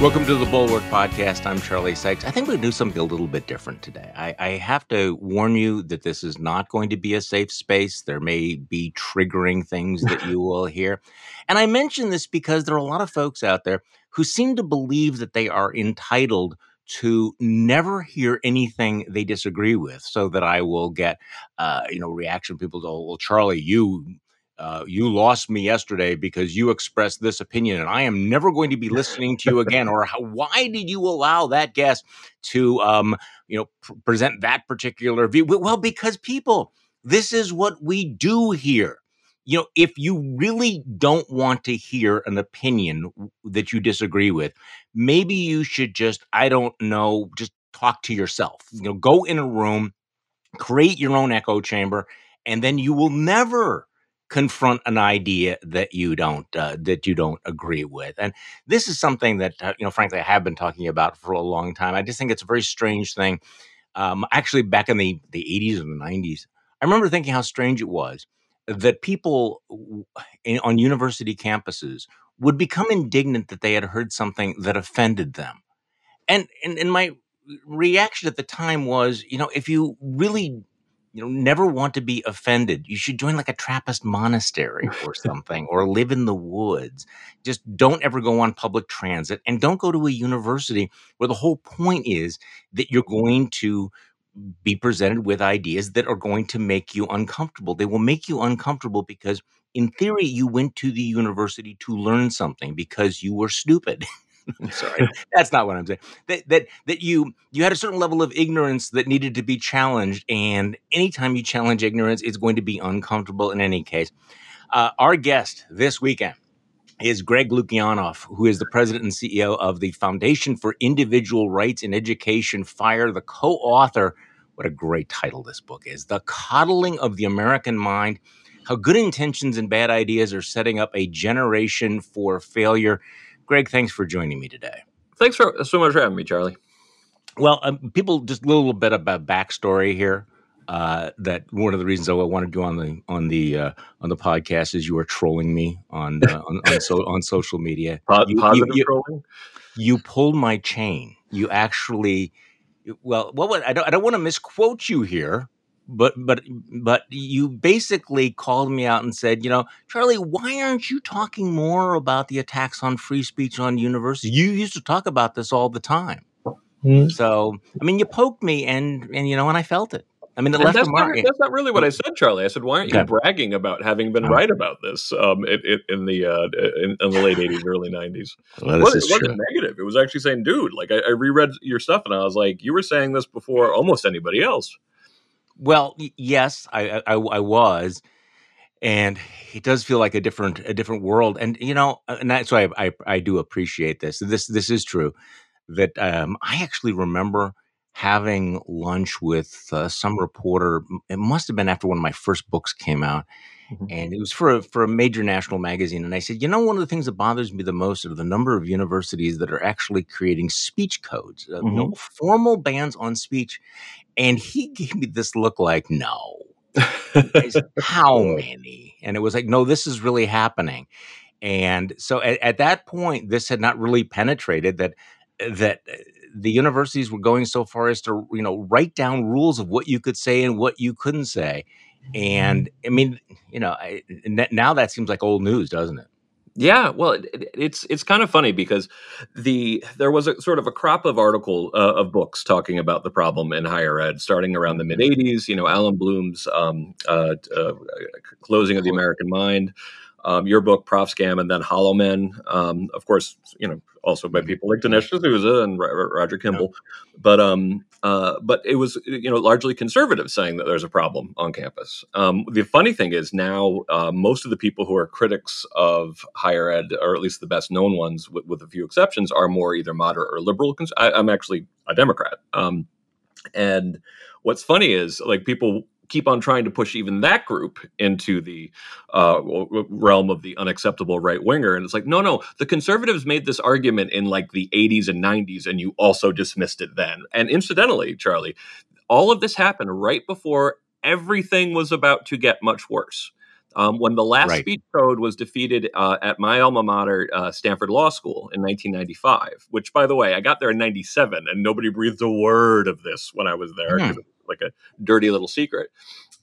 Welcome to the Bulwark Podcast. I'm Charlie Sykes. I think we're going to do something a little bit different today. I, I, have to warn you that this is not going to be a safe space. There may be triggering things that you will hear. And I mention this because there are a lot of folks out there who seem to believe that they are entitled to never hear anything they disagree with so that I will get, uh, you know, reaction. People go, well, Charlie, you uh, you lost me yesterday because you expressed this opinion and I am never going to be listening to you again. Or how, why did you allow that guest to, um, you know, pr- present that particular view? Well, because people, this is what we do here. You know, if you really don't want to hear an opinion that you disagree with, maybe you should just, I don't know, just talk to yourself. You know, go in a room, create your own echo chamber, and then you will never confront an idea that you don't uh, that you don't agree with and this is something that uh, you know frankly i have been talking about for a long time i just think it's a very strange thing um, actually back in the, the 80s and the 90s i remember thinking how strange it was that people in, on university campuses would become indignant that they had heard something that offended them and and, and my reaction at the time was you know if you really you know never want to be offended. You should join like a trappist monastery or something or live in the woods. Just don't ever go on public transit and don't go to a university where the whole point is that you're going to be presented with ideas that are going to make you uncomfortable. They will make you uncomfortable because in theory you went to the university to learn something because you were stupid sorry, that's not what I'm saying. That that that you you had a certain level of ignorance that needed to be challenged, and anytime you challenge ignorance, it's going to be uncomfortable in any case. Uh, our guest this weekend is Greg Lukianoff, who is the president and CEO of the Foundation for Individual Rights in Education, FIRE, the co-author. What a great title this book is: "The Coddling of the American Mind." How good intentions and bad ideas are setting up a generation for failure. Greg, thanks for joining me today. Thanks for so much for having me, Charlie. Well, um, people, just a little bit about backstory here. Uh, that one of the reasons I wanted you on the on the uh, on the podcast is you were trolling me on uh, on on, so, on, social media. Pod, you, positive you, you, trolling. You pulled my chain. You actually, well, what I don't I don't want to misquote you here, but but but you basically called me out and said, you know, Charlie, why aren't you talking more about the attacks on free speech on universities? You used to talk about this all the time. Mm-hmm. So, I mean, you poked me, and and you know, and I felt it. I mean, it left that's. Not, that's not really what I said, Charlie. I said, "Why aren't okay. you bragging about having been right about this um, it, it, in the uh, in, in, the late '80s, early '90s?" Well, it, wasn't, it wasn't negative. It was actually saying, "Dude, like I, I reread your stuff, and I was like, you were saying this before almost anybody else." Well, yes, I, I, I was, and it does feel like a different a different world. And you know, uh, and that's why I I, I do appreciate this. This this is true. That um, I actually remember having lunch with uh, some reporter. It must have been after one of my first books came out, mm-hmm. and it was for a, for a major national magazine. And I said, you know, one of the things that bothers me the most are the number of universities that are actually creating speech codes, uh, mm-hmm. no formal bans on speech. And he gave me this look like, no. How many? And it was like, no, this is really happening. And so at, at that point, this had not really penetrated that that uh, the universities were going so far as to you know write down rules of what you could say and what you couldn't say and i mean you know I, now that seems like old news doesn't it yeah, well, it, it's it's kind of funny because the there was a sort of a crop of article uh, of books talking about the problem in higher ed, starting around the mid '80s. You know, Allan Bloom's um, uh, uh, "Closing of the American Mind," um, your book "Prof Scam," and then "Hollow Men." Um, of course, you know, also by mm-hmm. people like Dinesh D'Souza and Roger Kimball. Yeah. But um, uh, but it was you know largely conservative saying that there's a problem on campus. Um, the funny thing is now uh, most of the people who are critics of higher ed, or at least the best known ones, with, with a few exceptions, are more either moderate or liberal. I, am actually a Democrat. Um, and what's funny is like people keep on trying to push even that group into the uh, realm of the unacceptable right winger. And it's like, no, no, the conservatives made this argument in like the 80s and 90s, and you also dismissed it then. And incidentally, Charlie, all of this happened right before everything was about to get much worse. Um, when the last Right. speech code was defeated uh, at my alma mater, uh, Stanford Law School, in 1995, which, by the way, I got there in 97 and nobody breathed a word of this when I was there, mm. like a dirty little secret.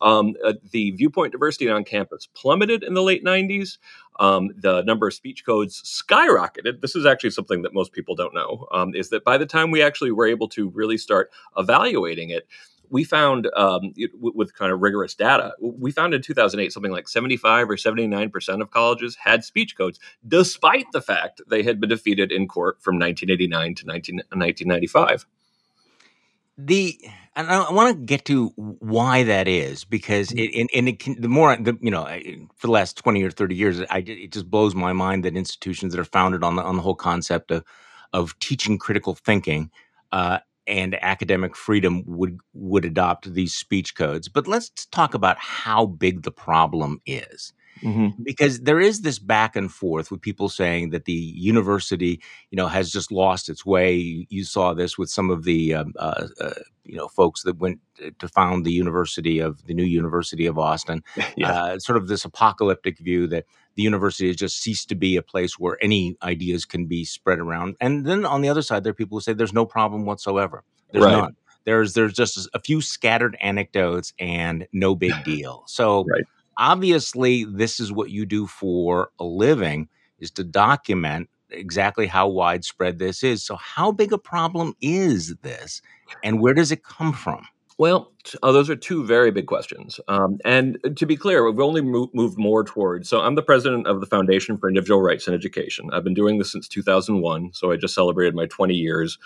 Um, uh, the viewpoint diversity on campus plummeted in the late 90s. Um, the number of speech codes skyrocketed. This is actually something that most people don't know. Um, is that by the time we actually were able to really start evaluating it, we found um, it, with kind of rigorous data, we found in 2008 something like 75 or 79 percent of colleges had speech codes, despite the fact they had been defeated in court from 1989 to 19, 1995. the and I want to get to why that is because it and, and it can, the more the you know for the last twenty or thirty years, I it just blows my mind that institutions that are founded on the on the whole concept of of teaching critical thinking uh, and academic freedom would would adopt these speech codes. But let's talk about how big the problem is because there is this back and forth with people saying that the university, you know, has just lost its way. You saw this with some of the, um, uh, uh, you know, folks that went to found the University of the new University of Austin. Yeah. Uh, sort of this apocalyptic view that the university has just ceased to be a place where any ideas can be spread around. And then on the other side, there are people who say there's no problem whatsoever. There's Right. none. There's there's just a few scattered anecdotes and no big deal. So Right. obviously this is what you do for a living is to document exactly how widespread this is so how big a problem is this and where does it come from Well, uh, those are two very big questions. Um, and to be clear, we've only mo- moved more towards. So, I'm the president of the Foundation for Individual Rights in Education. I've been doing this since 2001. So, I just celebrated my 20 years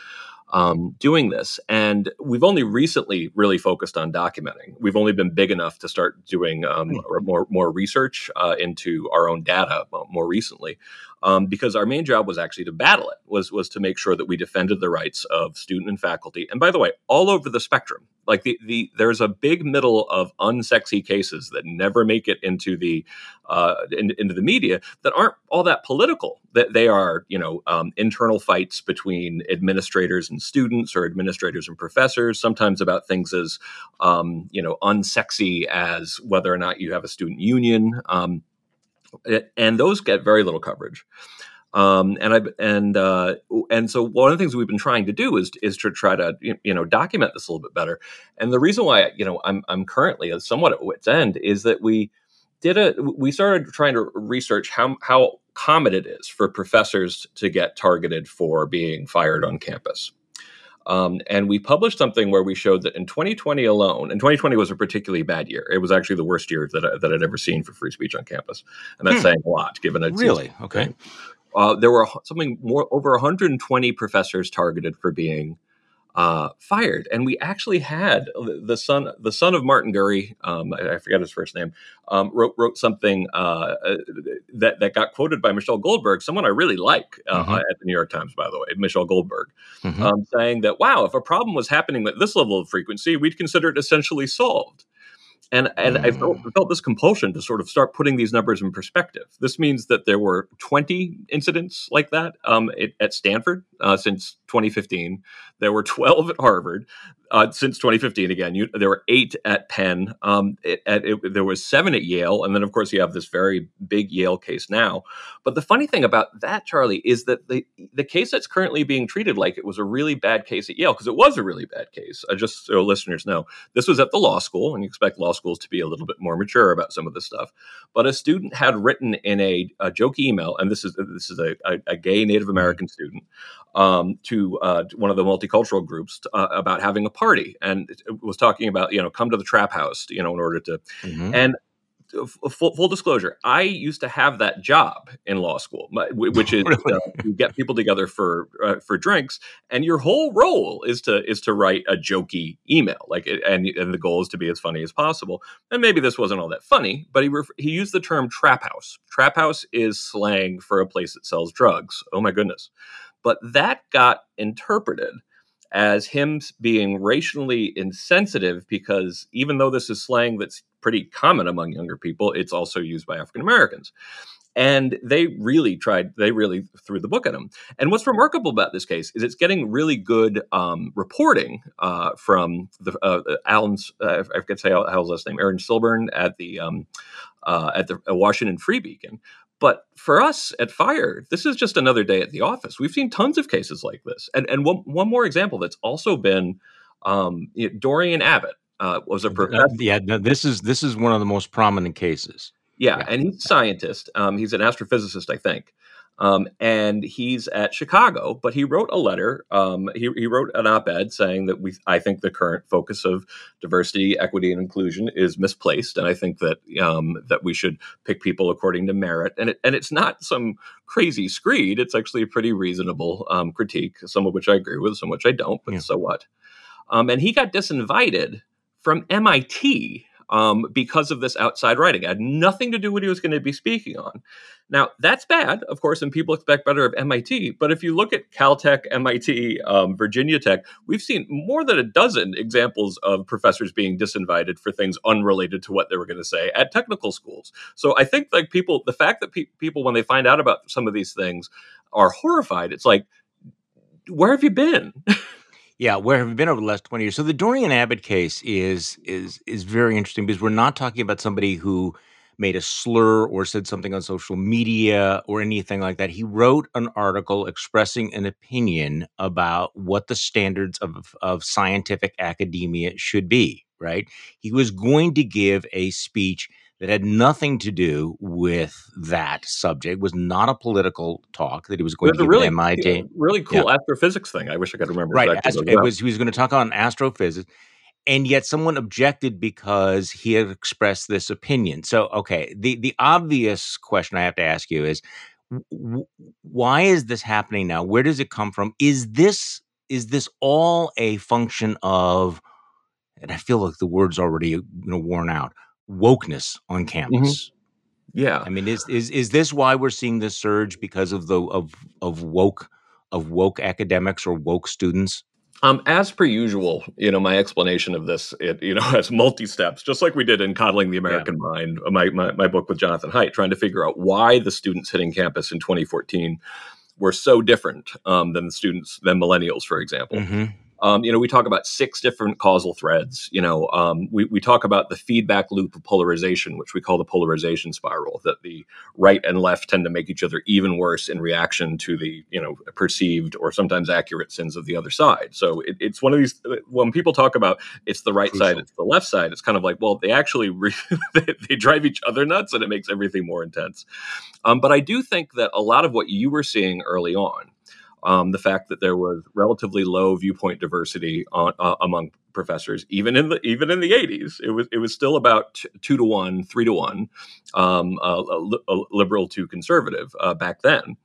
um, doing this. And we've only recently really focused on documenting. We've only been big enough to start doing um, more, more research uh, into our own data uh, more recently. Um, because our main job was actually to battle it, was was to make sure that we defended the rights of student and faculty. And by the way, all over the spectrum, like the the there's a big middle of unsexy cases that never make it into the uh, in, into the media that aren't all that political. That they are, you know, um, internal fights between administrators and students, or administrators and professors. Sometimes about things as, um, you know, unsexy as whether or not you have a student union. Um, and those get very little coverage. Um, and I and uh, and so one of the things we've been trying to do is is to try to you know document this a little bit better. And the reason why you know I'm I'm currently somewhat at wit's end is that we did a we started trying to research how how common it is for professors to get targeted for being fired on campus. Um, and we published something where we showed that in 2020 alone, and 2020 was a particularly bad year. It was actually the worst year that, I, that I'd ever seen for free speech on campus, and that's Hmm. saying a lot, given it's really okay uh, there were something more over 120 professors targeted for being uh, fired, and we actually had the son the son of Martin Gurri, um, I, I forget his first name, um, wrote wrote something uh, uh, that that got quoted by Michelle Goldberg, someone I really like uh, Mhm. at the New York Times, by the way, Michelle Goldberg, Mhm. um, saying that wow, if a problem was happening at this level of frequency, we'd consider it essentially solved. And and I felt, Mm. Felt this compulsion to sort of start putting these numbers in perspective. This means that there were 20 incidents like that um, at, at Stanford uh, since 2015. There were 12 at Harvard uh, since 2015. Again, you, there were eight at Penn. Um, it, at, it, there was seven at Yale, and then of course you have this very big Yale case now. But the funny thing about that, Charlie, is that the the case that's currently being treated like it was a really bad case at Yale because it was a really bad case. Uh, just so listeners know, this was at the law school, and you expect law schools to be a little bit more mature about some of this stuff. But a student had written in a, a joke email, and this is this is a, a, a gay Native American student um, to uh, one of the multicultural groups uh, about having a party, and was talking about you know come to the trap house, you know, in order to Mhm. and uh, full, full disclosure, I used to have that job in law school, which is Really? uh, you get people together for uh, for drinks, and your whole role is to is to write a jokey email, like, it- and and the goal is to be as funny as possible. And maybe this wasn't all that funny, but he ref- he used the term trap house. Trap house is slang for a place that sells drugs. Oh my goodness! But that got interpreted as him being racially insensitive because even though this is slang that's pretty common among younger people, it's also used by African Americans. and they really tried they really threw the book at him and what's remarkable about this case is it's getting really good um, reporting uh, from the uh, alan's uh, i forget to say how, his last name aaron sibarium at the um, uh, at the washington free beacon but for us at Fire, this is just another day at the office. We've seen tons of cases like this. And, and one, one more example that's also been um, you know, Dorian Abbott uh, was a professor. Yeah, no, this is this is one of the most prominent cases. Yeah, yeah. and he's a scientist. Um, he's an astrophysicist, I think. Um, and he's at Chicago, but he wrote a letter. Um, he, he, wrote an op-ed saying that we, I think, the current focus of diversity, equity, and inclusion is misplaced, and I think that um, that we should pick people according to merit. And it, and it's not some crazy screed; it's actually a pretty reasonable um, critique, some of which I agree with, some of which I don't. But yeah. so what? Um, and he got disinvited from MIT um, because of this outside writing. It had nothing to do with what he was going to be speaking on. Now, that's bad, of course, and people expect better of MIT. But if you look at Caltech, MIT, um, Virginia Tech, we've seen more than a dozen examples of professors being disinvited for things unrelated to what they were going to say at technical schools. So I think, like people, the fact that pe- people, when they find out about some of these things, are horrified. It's like, where have you been? Yeah, where have we been over the last 20 years? So the Dorian Abbott case is is is very interesting because we're not talking about somebody who made a slur or said something on social media or anything like that. He wrote an article expressing an opinion about what the standards of, of scientific academia should be, right? He was going to give a speech that had nothing to do with that subject. Was not a political talk that he was going to give really, at MIT. Really cool yeah. astrophysics thing. I wish I could remember. Right, Astro- it was. He was going to talk on astrophysics, and yet someone objected because he had expressed this opinion. So, okay, the the obvious question I have to ask you is, w- why is this happening now? Where does it come from? Is this is this all a function of? And I feel like the word's already you know worn out wokeness on mm-hmm. campus. Mm-hmm. Yeah, I mean, is is is this why we're seeing this surge because of the of of woke of woke academics or woke students? Um, as per usual, you know, my explanation of this, it, you know, has multi steps, just like we did in Coddling the American yeah. Mind, my, my, my book with Jonathan Haidt, trying to figure out why the students hitting campus in 2014 were so different um, than the students, than millennials, for example. Mm-hmm. Um, you know, we talk about six different causal threads. You know, um, we, we talk about the feedback loop of polarization, which we call the polarization spiral, that the right and left tend to make each other even worse in reaction to the, you know, perceived or sometimes accurate sins of the other side. So it, it's one of these, when people talk about it's the right Crucial. side, it's the left side, it's kind of like, well, they actually, re- they, they, drive each other nuts and it makes everything more intense. Um, but I do think that a lot of what you were seeing early on, um, the fact that there was relatively low viewpoint diversity on, uh, among professors, even in the even in the 80s, it was it was still about t- two to one, three to one, um, uh, a liberal to conservative uh, back then.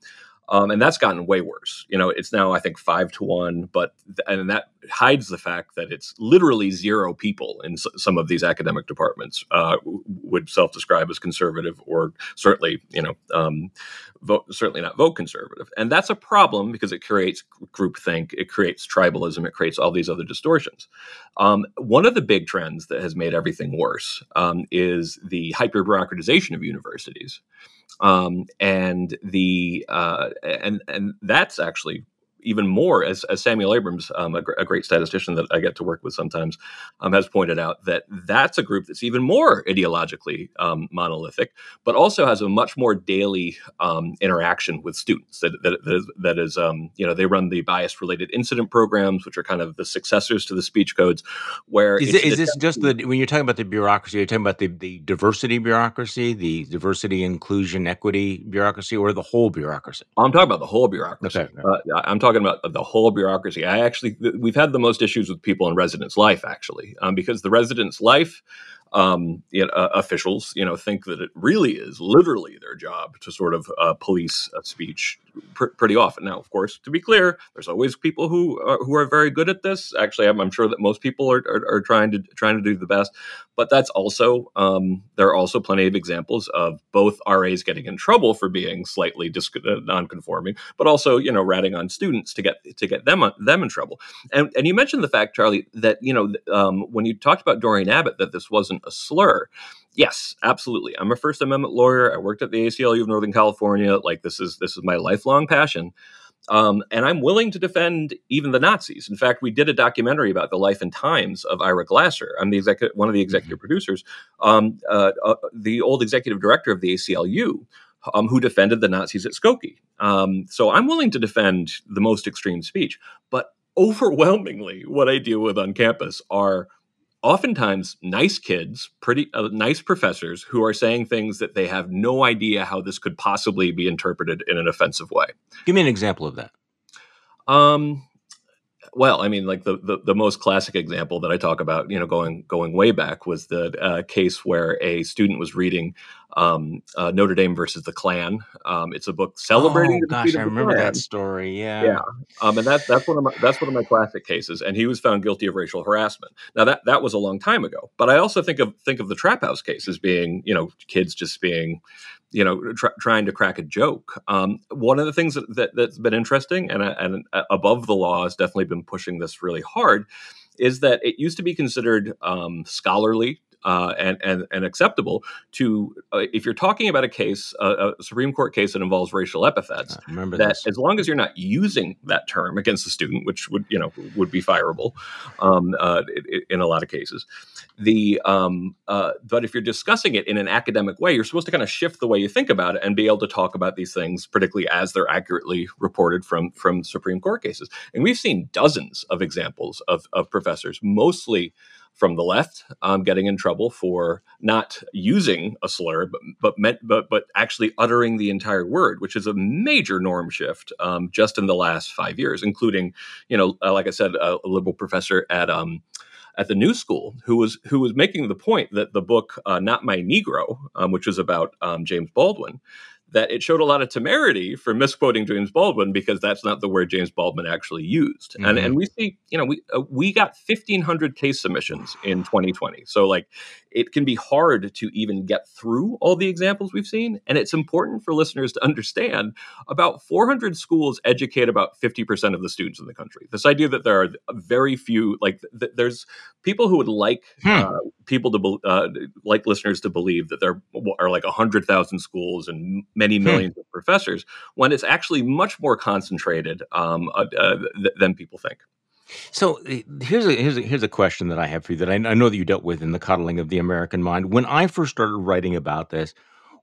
Um, and that's gotten way worse. You know, it's now I think five to one, but th- and that hides the fact that it's literally zero people in s- some of these academic departments uh, would self-describe as conservative, or certainly, you know, um, vote certainly not vote conservative, and that's a problem because it creates groupthink, it creates tribalism, it creates all these other distortions. Um, one of the big trends that has made everything worse um, is the hyper bureaucratization of universities um, and the uh, and and that's actually even more, as, as Samuel Abrams, um, a, gr- a, great statistician that I get to work with sometimes, um, has pointed out that that's a group that's even more ideologically um, monolithic, but also has a much more daily um, interaction with students. That that, that is, that is um, you know, they run the bias-related incident programs, which are kind of the successors to the speech codes. Where is, it, is this just the when you're talking about the bureaucracy? You're talking about the the diversity bureaucracy, the diversity, inclusion, equity bureaucracy, or the whole bureaucracy? I'm talking about the whole bureaucracy. Okay. Uh, I'm talking talking about the whole bureaucracy. I actually, we've had the most issues with people in residence life, actually, um, because the residence life um, you know, uh, officials, you know, think that it really is literally their job to sort of uh, police speech pr- pretty often. Now, of course, to be clear, there's always people who are, who are very good at this. Actually, I'm, I'm sure that most people are, are, are, trying to trying to do the best, but that's also um, there are also plenty of examples of both RAs getting in trouble for being slightly disc- uh, non-conforming, but also you know ratting on students to get to get them them in trouble. And and you mentioned the fact, Charlie, that you know um, when you talked about Dorian Abbott, that this wasn't a slur yes, absolutely. I'm a First Amendment lawyer. I worked at the ACLU of Northern California. Like this is this is my lifelong passion. Um, and I'm willing to defend even the Nazis. In fact, we did a documentary about the life and times of Ira Glasser. I'm the executive, one of the executive mm-hmm. producers, um, uh, uh, the old executive director of the ACLU, um, who defended the Nazis at Skokie. Um, so I'm willing to defend the most extreme speech. But overwhelmingly, what I deal with on campus are oftentimes nice kids, pretty uh, nice professors who are saying things that they have no idea how this could possibly be interpreted in an offensive way. Give me an example of that. Um, well, I mean, like the, the, the most classic example that I talk about, you know, going going way back was the uh, case where a student was reading um, uh, Notre Dame versus the Klan. Um, it's a book celebrating. Oh gosh, I remember that story. Yeah, yeah, um, and that's that's one of my that's one of my classic cases. And he was found guilty of racial harassment. Now that that was a long time ago, but I also think of think of the Trap House case as being, you know, kids just being you know, tr- trying to crack a joke. Um, one of the things that, that, has been interesting and, uh, and uh, above the law has definitely been pushing this really hard is that it used to be considered um, scholarly uh, and, and, and acceptable to uh, if you're talking about a case, uh, a Supreme Court case that involves racial epithets. remember that this. as long as you're not using that term against the student, which would you know would be fireable um, uh, in a lot of cases. The um, uh, but if you're discussing it in an academic way, you're supposed to kind of shift the way you think about it and be able to talk about these things, particularly as they're accurately reported from from Supreme Court cases. And we've seen dozens of examples of, of professors, mostly from the left um, getting in trouble for not using a slur, but but meant, but but actually uttering the entire word, which is a major norm shift um, just in the last five years, including you know, uh, like I said, a, a liberal professor at um, at the New School who was who was making the point that the book uh, "Not My Negro," um, which was about um, James Baldwin, that it showed a lot of temerity for misquoting James Baldwin because that's not the word James Baldwin actually used. Mm-hmm. And and we see, you know, we uh, we got 1500 case submissions in 2020. So like it can be hard to even get through all the examples we've seen and it's important for listeners to understand about 400 schools educate about 50% of the students in the country. This idea that there are very few like th- there's people who would like hmm. uh, people to be, uh, like listeners to believe that there are like 100,000 schools and many hmm. millions hmm. of professors when it's actually much more concentrated um, uh, uh th- than people think. So eh, here's a here's a here's a question that I have for you that I, I know that you dealt with in the coddling of the American mind. When I first started writing about this,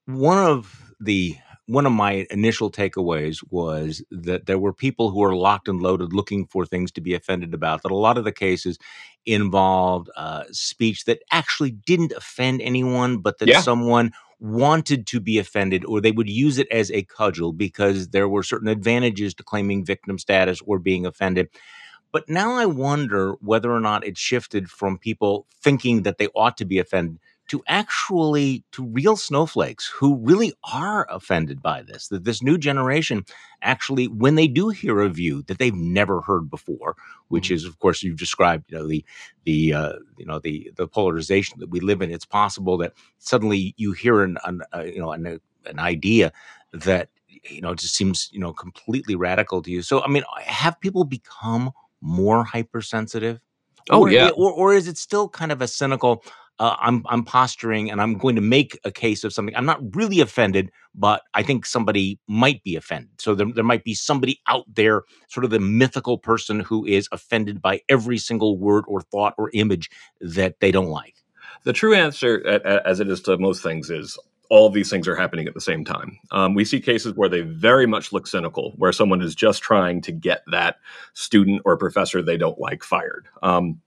one of the one of my initial takeaways was that there were people who were locked and loaded looking for things to be offended about. That a lot of the cases involved uh, speech that actually didn't offend anyone, but that yeah. someone wanted to be offended or they would use it as a cudgel because there were certain advantages to claiming victim status or being offended. But now I wonder whether or not it shifted from people thinking that they ought to be offended to actually to real snowflakes who really are offended by this that this new generation actually when they do hear a view that they've never heard before which mm-hmm. is of course you've described you know the the uh, you know the the polarization that we live in it's possible that suddenly you hear an, an uh, you know an, an idea that you know just seems you know completely radical to you so i mean have people become more hypersensitive Oh or, yeah, or or is it still kind of a cynical? uh, I'm I'm posturing and I'm going to make a case of something. I'm not really offended, but I think somebody might be offended. So there, there might be somebody out there, sort of the mythical person who is offended by every single word or thought or image that they don't like. The true answer, as it is to most things, is all these things are happening at the same time. Um, we see cases where they very much look cynical, where someone is just trying to get that student or professor they don't like fired. Um,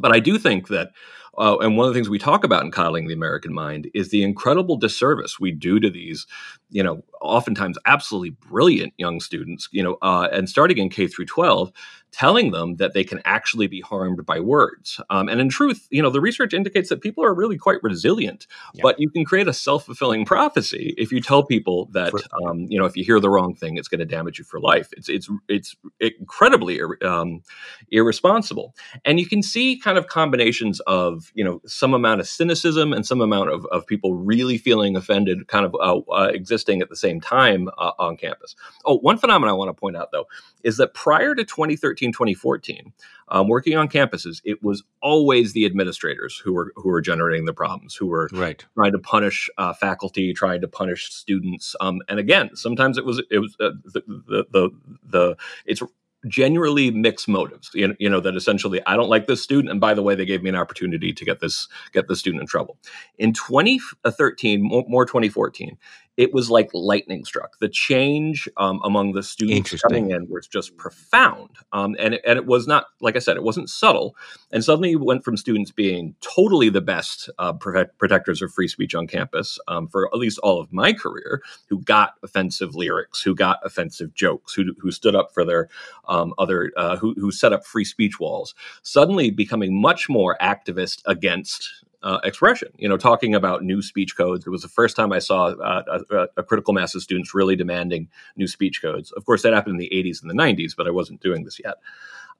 but I do think that uh, and one of the things we talk about in coddling the American mind is the incredible disservice we do to these, you know, oftentimes absolutely brilliant young students, you know, uh, and starting in K through 12, telling them that they can actually be harmed by words. Um, and in truth, you know, the research indicates that people are really quite resilient, yeah. but you can create a self fulfilling prophecy if you tell people that, um, you know, if you hear the wrong thing, it's going to damage you for life. It's it's it's incredibly um, irresponsible, and you can see kind of combinations of you know some amount of cynicism and some amount of, of people really feeling offended, kind of uh, uh, existing at the same time uh, on campus. Oh, one phenomenon I want to point out though is that prior to 2013, 2014, um, working on campuses, it was always the administrators who were who were generating the problems, who were right. trying to punish uh, faculty, trying to punish students. Um, and again, sometimes it was it was uh, the, the the the it's genuinely mixed motives you know, you know that essentially i don't like this student and by the way they gave me an opportunity to get this get this student in trouble in 2013 more, more 2014 it was like lightning struck. The change um, among the students coming in was just profound, um, and it, and it was not like I said, it wasn't subtle. And suddenly, you went from students being totally the best uh, protect- protectors of free speech on campus um, for at least all of my career, who got offensive lyrics, who got offensive jokes, who who stood up for their um, other, uh, who who set up free speech walls, suddenly becoming much more activist against uh, expression. You know, talking about new speech codes. It was the first time I saw uh, a, a, critical mass of students really demanding new speech codes. Of course, that happened in the 80s and the 90s, but I wasn't doing this yet.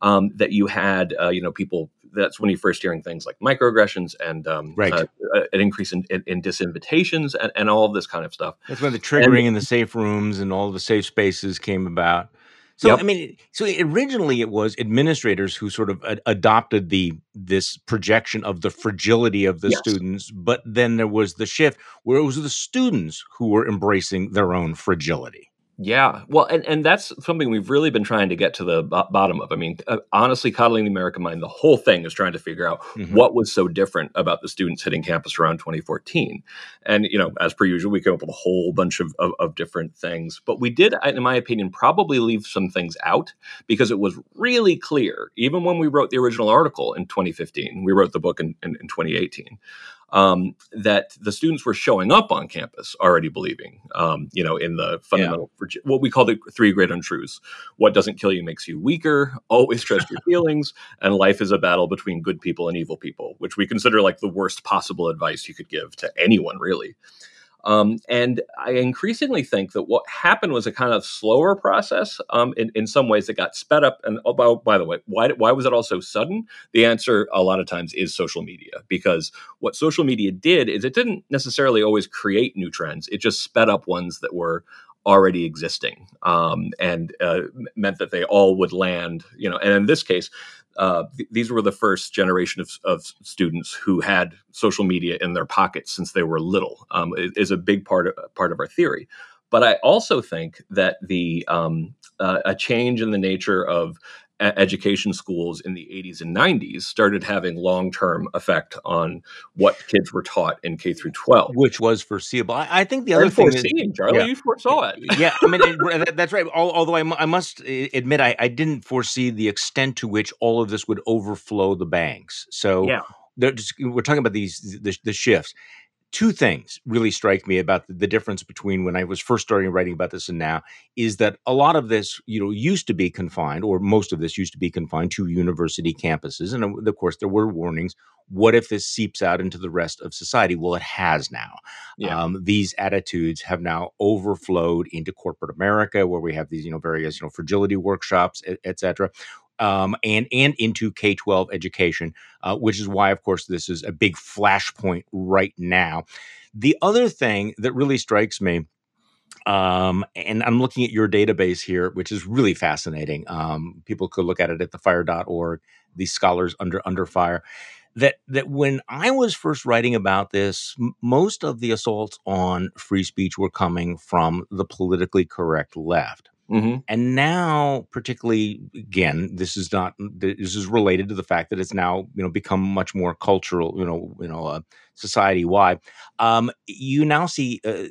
Um, that you had, uh, you know, people. That's when you first hearing things like microaggressions and um, right. Uh, an increase in, in, in disinvitations and, and, all of this kind of stuff. That's when the triggering and, in the safe rooms and all the safe spaces came about. So yep. I mean, so originally it was administrators who sort of ad- adopted the this projection of the fragility of the yes. students, but then there was the shift where it was the students who were embracing their own fragility. Yeah, well, and, and that's something we've really been trying to get to the b- bottom of. I mean, uh, honestly, coddling the American mind, the whole thing is trying to figure out mm-hmm. what was so different about the students hitting campus around 2014. And you know, as per usual, we came up with a whole bunch of, of, of different things, but we did, in my opinion, probably leave some things out because it was really clear, even when we wrote the original article in 2015. We wrote the book in, in, in 2018 um, that the students were showing up on campus already believing, um, you know, in the fundamental, yeah. what we call the three great untruths. What doesn't kill you makes you weaker, always trust your feelings, and life is a battle between good people and evil people, which we consider like the worst possible advice you could give to anyone, really. Um, and I increasingly think that what happened was a kind of slower process um, in, in some ways it got sped up. And oh, by, by the way, why, why was it all so sudden? The answer a lot of times is social media, because what social media did is it didn't necessarily always create new trends, it just sped up ones that were already existing um, and uh, meant that they all would land, you know, and in this case, uh, th- these were the first generation of, of, students who had social media in their pockets since they were little. Um, is a big part of part of our theory. But I also think that the um, uh, a change in the nature of education schools in the 80s and 90s started having long-term effect on what kids were taught in K through 12, which was foreseeable. I, I think the other thing, that, Charlie, yeah, you foresaw it. yeah, I mean it, that's right. Although I, I must uh, admit, I, I, didn't foresee the extent to which all of this would overflow the banks. So yeah. Just, we're talking about these the, the shifts two things really strike me about the, the, difference between when I was first starting writing about this and now is that a lot of this, you know, used to be confined, or most of this used to be confined to university campuses. And of course, there were warnings. What if this seeps out into the rest of society? Well, it has now. Yeah. Um, these attitudes have now overflowed into corporate America, where we have these, you know, various, you know, fragility workshops, et, et cetera, um, and and into K twelve education, uh, which is why, of course, this is a big flashpoint right now. The other thing that really strikes me. Um, and I'm looking at your database here, which is really fascinating. Um, people could look at it at thefire.org, the scholars under under fire. That that when I was first writing about this, m- most of the assaults on free speech were coming from the politically correct left. Mm-hmm. And now, particularly again, this is not this is related to the fact that it's now you know become much more cultural, you know, you know, uh, society wide. Um, you now see uh,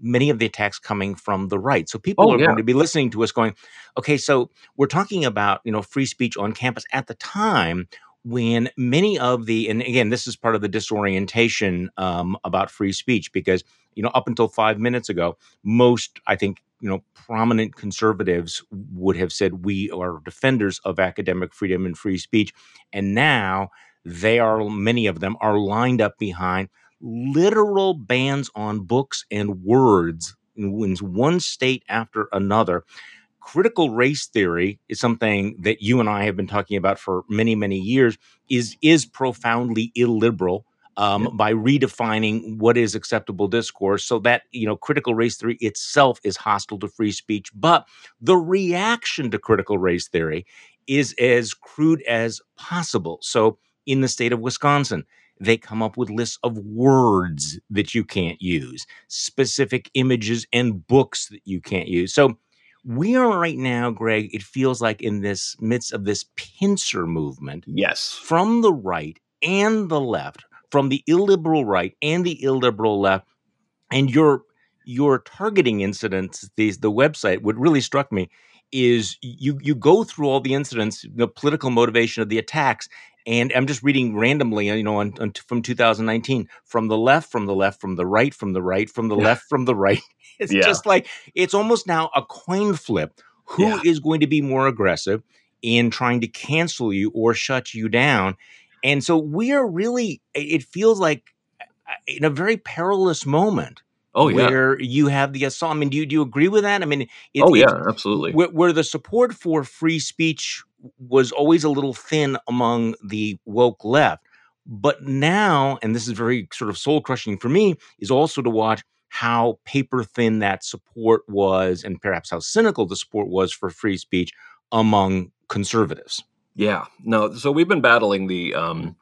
many of the attacks coming from the right. So people oh, are yeah. going to be listening to us, going, "Okay, so we're talking about you know free speech on campus at the time." when many of the and again this is part of the disorientation um, about free speech because you know up until five minutes ago most i think you know prominent conservatives would have said we are defenders of academic freedom and free speech and now they are many of them are lined up behind literal bans on books and words in one state after another. Critical race theory is something that you and I have been talking about for many many years is is profoundly illiberal um, yeah. by redefining what is acceptable discourse so that you know critical race theory itself is hostile to free speech but the reaction to critical race theory is as crude as possible so in the state of wisconsin they come up with lists of words that you can't use specific images and books that you can't use so we are right now, Greg, it feels like in this midst of this pincer movement. Yes. From the right and the left, from the illiberal right and the illiberal left. And your your targeting incidents, these the website, what really struck me is you you go through all the incidents, the political motivation of the attacks, and I'm just reading randomly, you know, on, on, from 2019, from the left, from the left, from the right, from the right, from the left, from the right. It's yeah. just like it's almost now a coin flip. Who yeah. is going to be more aggressive in trying to cancel you or shut you down? And so we are really. It feels like in a very perilous moment. Oh yeah, where you have the assault. I mean, do you do you agree with that? I mean, it, oh yeah, absolutely. Where, where the support for free speech was always a little thin among the woke left. But now, and this is very sort of soul crushing for me, is also to watch how paper thin that support was and perhaps how cynical the support was for free speech among conservatives. Yeah, no. So we've been battling the um,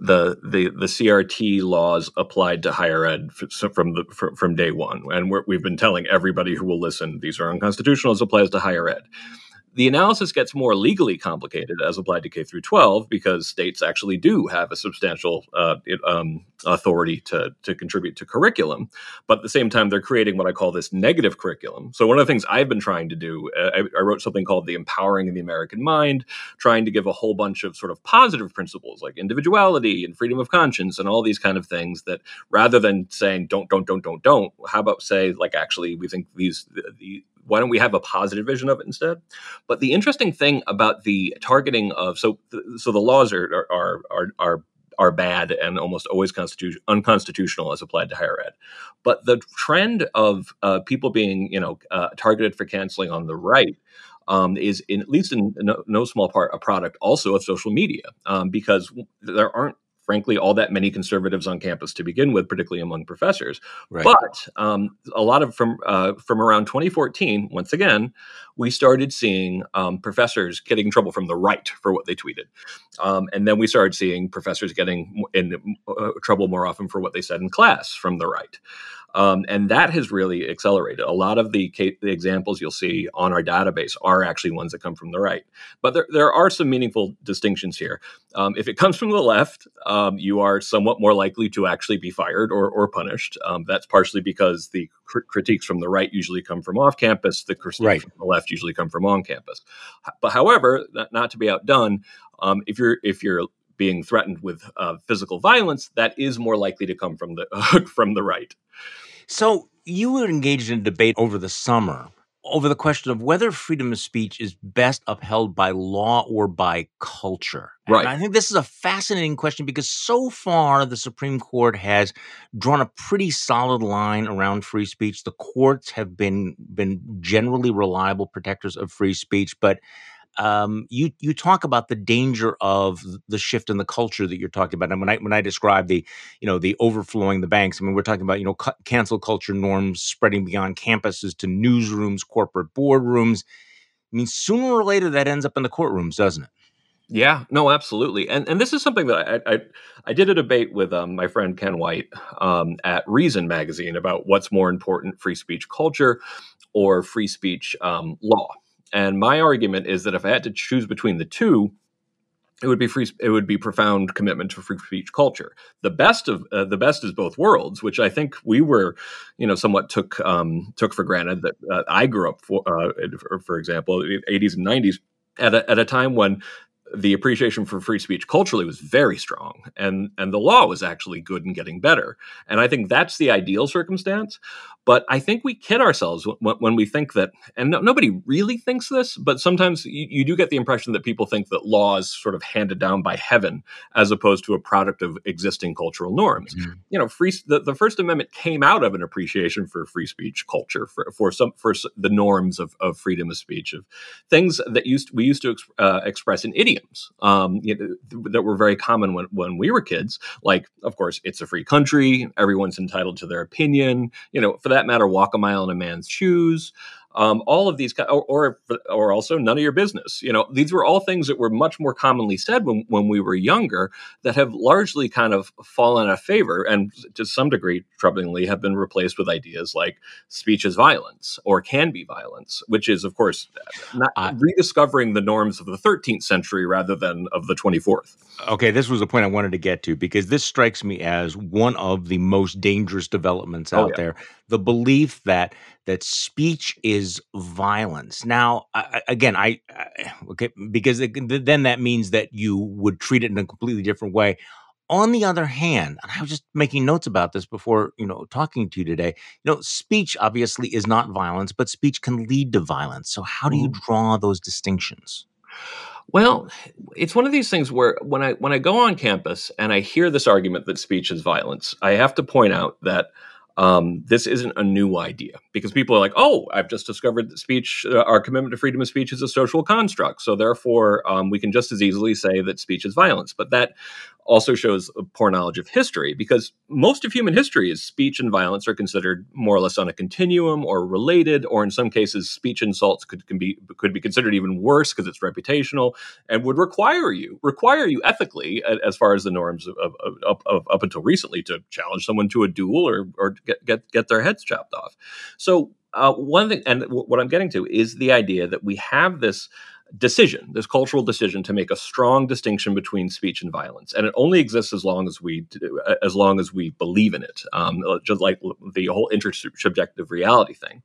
the the the CRT laws applied to higher ed from the from day one, and we have been telling everybody who will listen these are unconstitutional as applies to higher ed. The analysis gets more legally complicated as applied to K through 12 because states actually do have a substantial uh, um, authority to, to contribute to curriculum. But at the same time, they're creating what I call this negative curriculum. So, one of the things I've been trying to do, uh, I, I, wrote something called The Empowering of the American Mind, trying to give a whole bunch of sort of positive principles like individuality and freedom of conscience and all these kind of things that rather than saying don't, don't, don't, don't, don't, how about say, like, actually, we think these, the, why don't we have a positive vision of it instead? But the interesting thing about the targeting of so so the laws are are are are are bad and almost always constitu- unconstitutional as applied to higher ed. But the trend of uh, people being, you know, uh, targeted for canceling on the right um, is, in, at least in no, no, small part, a product also of social media um, because there aren't frankly all that many conservatives on campus to begin with, particularly among professors. Right. But um, a lot of from uh, from around 2014, once again, we started seeing um, professors getting in trouble from the right for what they tweeted, um, and then we started seeing professors getting in uh, trouble more often for what they said in class from the right. Um, and that has really accelerated. A lot of the, the, examples you'll see on our database are actually ones that come from the right. But there, there are some meaningful distinctions here. Um, if it comes from the left, um, you are somewhat more likely to actually be fired or, or punished. Um, that's partially because the cr- critiques from the right usually come from off campus, the critiques right. from the left usually come from on campus. But however, not, not to be outdone, um, if you're if you're being threatened with uh, physical violence, that is more likely to come from the from the right. So you were engaged in a debate over the summer over the question of whether freedom of speech is best upheld by law or by culture. Right. And I think this is a fascinating question because so far the Supreme Court has drawn a pretty solid line around free speech. The courts have been been generally reliable protectors of free speech, but um, you you talk about the danger of the shift in the culture that you're talking about. And when I when I describe the you know the overflowing the banks, I mean we're talking about you know cu- cancel culture norms spreading beyond campuses to newsrooms, corporate boardrooms. I mean, sooner or later that ends up in the courtrooms, doesn't it? Yeah, no, absolutely, and and this is something that I I, I did a debate with um, my friend Ken White um, at Reason magazine about what's more important, free speech culture or free speech um, law. And my argument is that if I had to choose between the two, it would be free. It would be profound commitment to free speech culture. The best of uh, the best is both worlds, which I think we were, you know, somewhat took um, took for granted. That uh, I grew up, for, uh, for example, eighties and nineties, at a, at a time when the appreciation for free speech culturally was very strong and and the law was actually good and getting better and i think that's the ideal circumstance But I think we kid ourselves when, when we think that, and no, nobody really thinks this, but sometimes you, you, do get the impression that people think that law is sort of handed down by heaven as opposed to a product of existing cultural norms. Mm-hmm. You know, free the, the First Amendment came out of an appreciation for free speech culture, for, for some for the norms of, of freedom of speech, of things that used we used to uh, express in idioms um, you know, that were very common when, when we were kids. Like, of course, it's a free country, everyone's entitled to their opinion. You know, for that matter, walk a mile in a man's shoes. Um, all of these, or, or, or also none of your business. You know, these were all things that were much more commonly said when, when we were younger that have largely kind of fallen out of favor and to some degree, troublingly, have been replaced with ideas like speech is violence or can be violence, which is, of course, not uh, rediscovering the norms of the 13th century rather than of the 24th. Okay, this was a point I wanted to get to because this strikes me as one of the most dangerous developments oh, out oh, yeah. there. The belief that that speech is violence. Now, I, again, I, I, okay because it, then that means that you would treat it in a completely different way. On the other hand, and I was just making notes about this before, you know, talking to you today. You know, speech obviously is not violence, but speech can lead to violence. So, how do you mm-hmm. draw those distinctions? Well, it's one of these things where when I when I go on campus and I hear this argument that speech is violence, I have to point out that um, this isn't a new idea because people are like, oh, I've just discovered that speech, uh, our commitment to freedom of speech is a social construct. So therefore, um, we can just as easily say that speech is violence. But that also shows a poor knowledge of history because most of human history is speech and violence are considered more or less on a continuum or related, or in some cases, speech insults could can be could be considered even worse because it's reputational and would require you require you ethically, as far as the norms of, of, of, of up until recently, to challenge someone to a duel or or get get, get their heads chopped off. So uh, one thing, and w- what I'm getting to is the idea that we have this decision, this cultural decision to make a strong distinction between speech and violence, and it only exists as long as we as long as we believe in it, um, just like the whole intersubjective reality thing.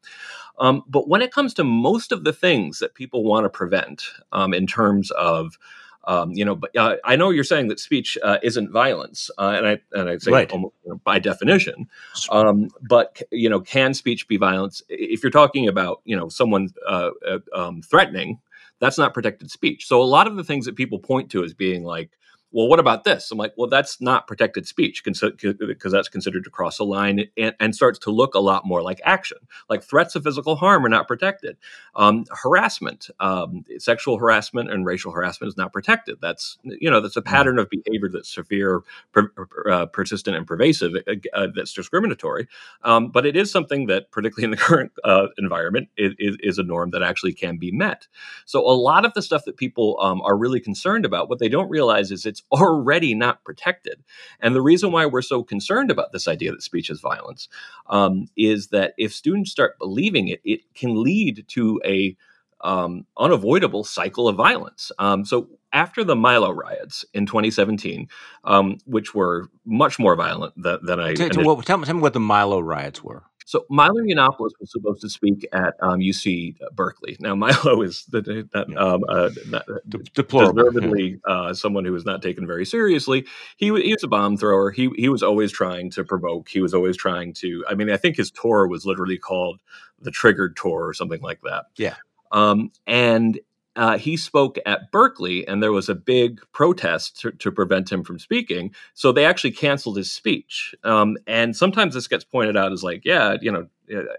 Um, but when it comes to most of the things that people want to prevent, um, in terms of um, you know, but uh, I know you're saying that speech uh, isn't violence, uh, and I and I say right. almost you know, by definition. Um, but you know, can speech be violence? If you're talking about you know someone uh, uh, um, threatening that's not protected speech. So a lot of the things that people point to as being like, well, what about this? I'm like, well, that's not protected speech because that's considered to cross a line and, and, starts to look a lot more like action. Like threats of physical harm are not protected. Um, harassment, um, sexual harassment, and racial harassment is not protected. That's you know that's a mm. pattern of behavior that's severe, per, uh, persistent, and pervasive. Uh, uh, that's discriminatory. Um, but it is something that, particularly in the current uh, environment, is, is, a norm that actually can be met. So a lot of the stuff that people um, are really concerned about, what they don't realize is it's already not protected. And the reason why we're so concerned about this idea that speech is violence um, is that if students start believing it, it can lead to a um, unavoidable cycle of violence. Um, so after the Milo riots in 2017, um, which were much more violent than, than I. Tell, tell, tell, me what the Milo riots were. So Milo Yiannopoulos was supposed to speak at um, UC Berkeley. Now Milo is the, that, um, uh, not, deservedly uh, someone who was not taken very seriously. He, he was a bomb thrower. He he was always trying to provoke. He was always trying to. I mean, I think his tour was literally called the Triggered Tour or something like that. Yeah. Um, and uh, he spoke at Berkeley, and there was a big protest to, to, prevent him from speaking. So they actually canceled his speech. Um, and sometimes this gets pointed out as like, yeah, you know,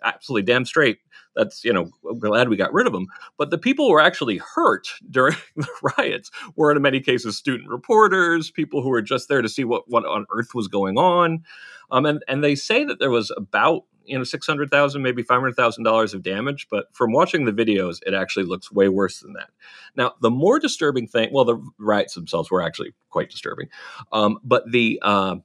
absolutely damn straight. That's you know, glad we got rid of him. But the people who were actually hurt during the riots were, in many cases, student reporters, people who were just there to see what what on earth was going on. Um, and and they say that there was about you know six hundred thousand, maybe five hundred thousand dollars of damage. But from watching the videos, it actually looks way worse than that. Now, the more disturbing thing, well, the riots themselves were actually quite disturbing, um, but the uh,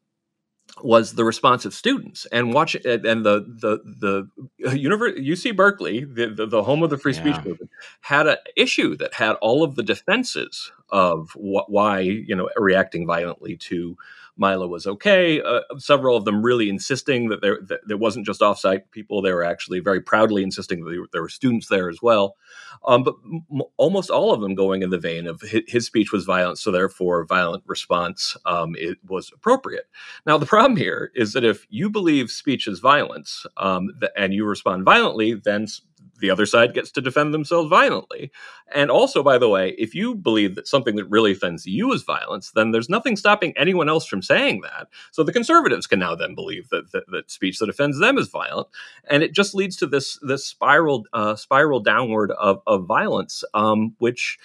was the response of students and watch and the the the university UC Berkeley the, the, the home of the free speech yeah. movement had an issue that had all of the defenses of wh- why you know reacting violently to Milo was okay. Uh, several of them really insisting that there that there wasn't just offsite people; they were actually very proudly insisting that there were students there as well. Um, but m- almost all of them going in the vein of his, speech was violent, so therefore violent response um, it was appropriate. Now the problem here is that if you believe speech is violence um, th- and you respond violently, then the other side gets to defend themselves violently. And also, by the way, if you believe that something that really offends you is violence, then there's nothing stopping anyone else from saying that. So the conservatives can now then believe that that, that speech that offends them is violent, and it just leads to this this spiral uh, spiral downward of of violence, um, which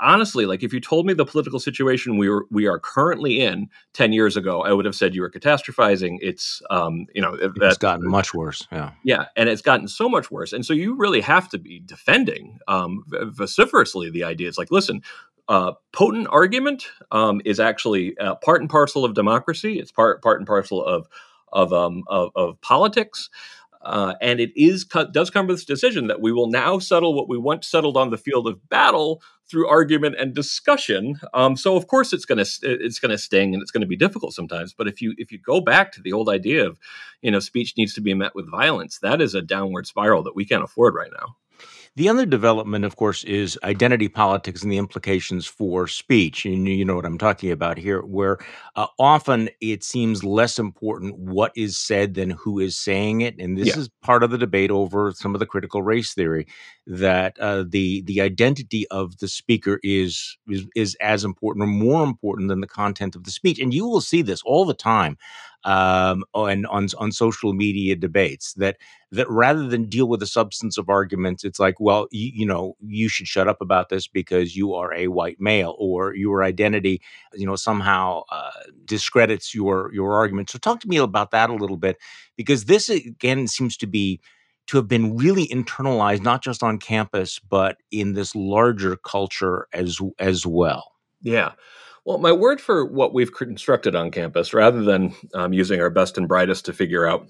honestly, like if you told me the political situation we were we are currently in ten years ago, I would have said you were catastrophizing. It's um, you know that, it's gotten much worse. Yeah, yeah, and it's gotten so much worse. And so you really have to be defending um, vociferously the idea. It's like, listen, uh, potent argument um, is actually uh, part and parcel of democracy. It's part part and parcel of of um, of, of politics. Uh, and it is does come with this decision that we will now settle what we once settled on the field of battle through argument and discussion. Um, so of course it's gonna it's gonna sting and it's gonna be difficult sometimes. But if you if you go back to the old idea of you know speech needs to be met with violence, that is a downward spiral that we can't afford right now. The other development, of course, is identity politics and the implications for speech. And you know what I'm talking about here, where uh, often it seems less important what is said than who is saying it. And this yeah. is part of the debate over some of the critical race theory that uh, the the identity of the speaker is, is is as important or more important than the content of the speech. And you will see this all the time um, on, on on social media debates that that rather than deal with the substance of arguments, it's like, well, you, you know, you should shut up about this because you are a white male, or your identity, you know, somehow uh, discredits your your argument. So, talk to me about that a little bit, because this again seems to be to have been really internalized, not just on campus, but in this larger culture as as well. Yeah. Well, my word for what we've constructed on campus, rather than um, using our best and brightest to figure out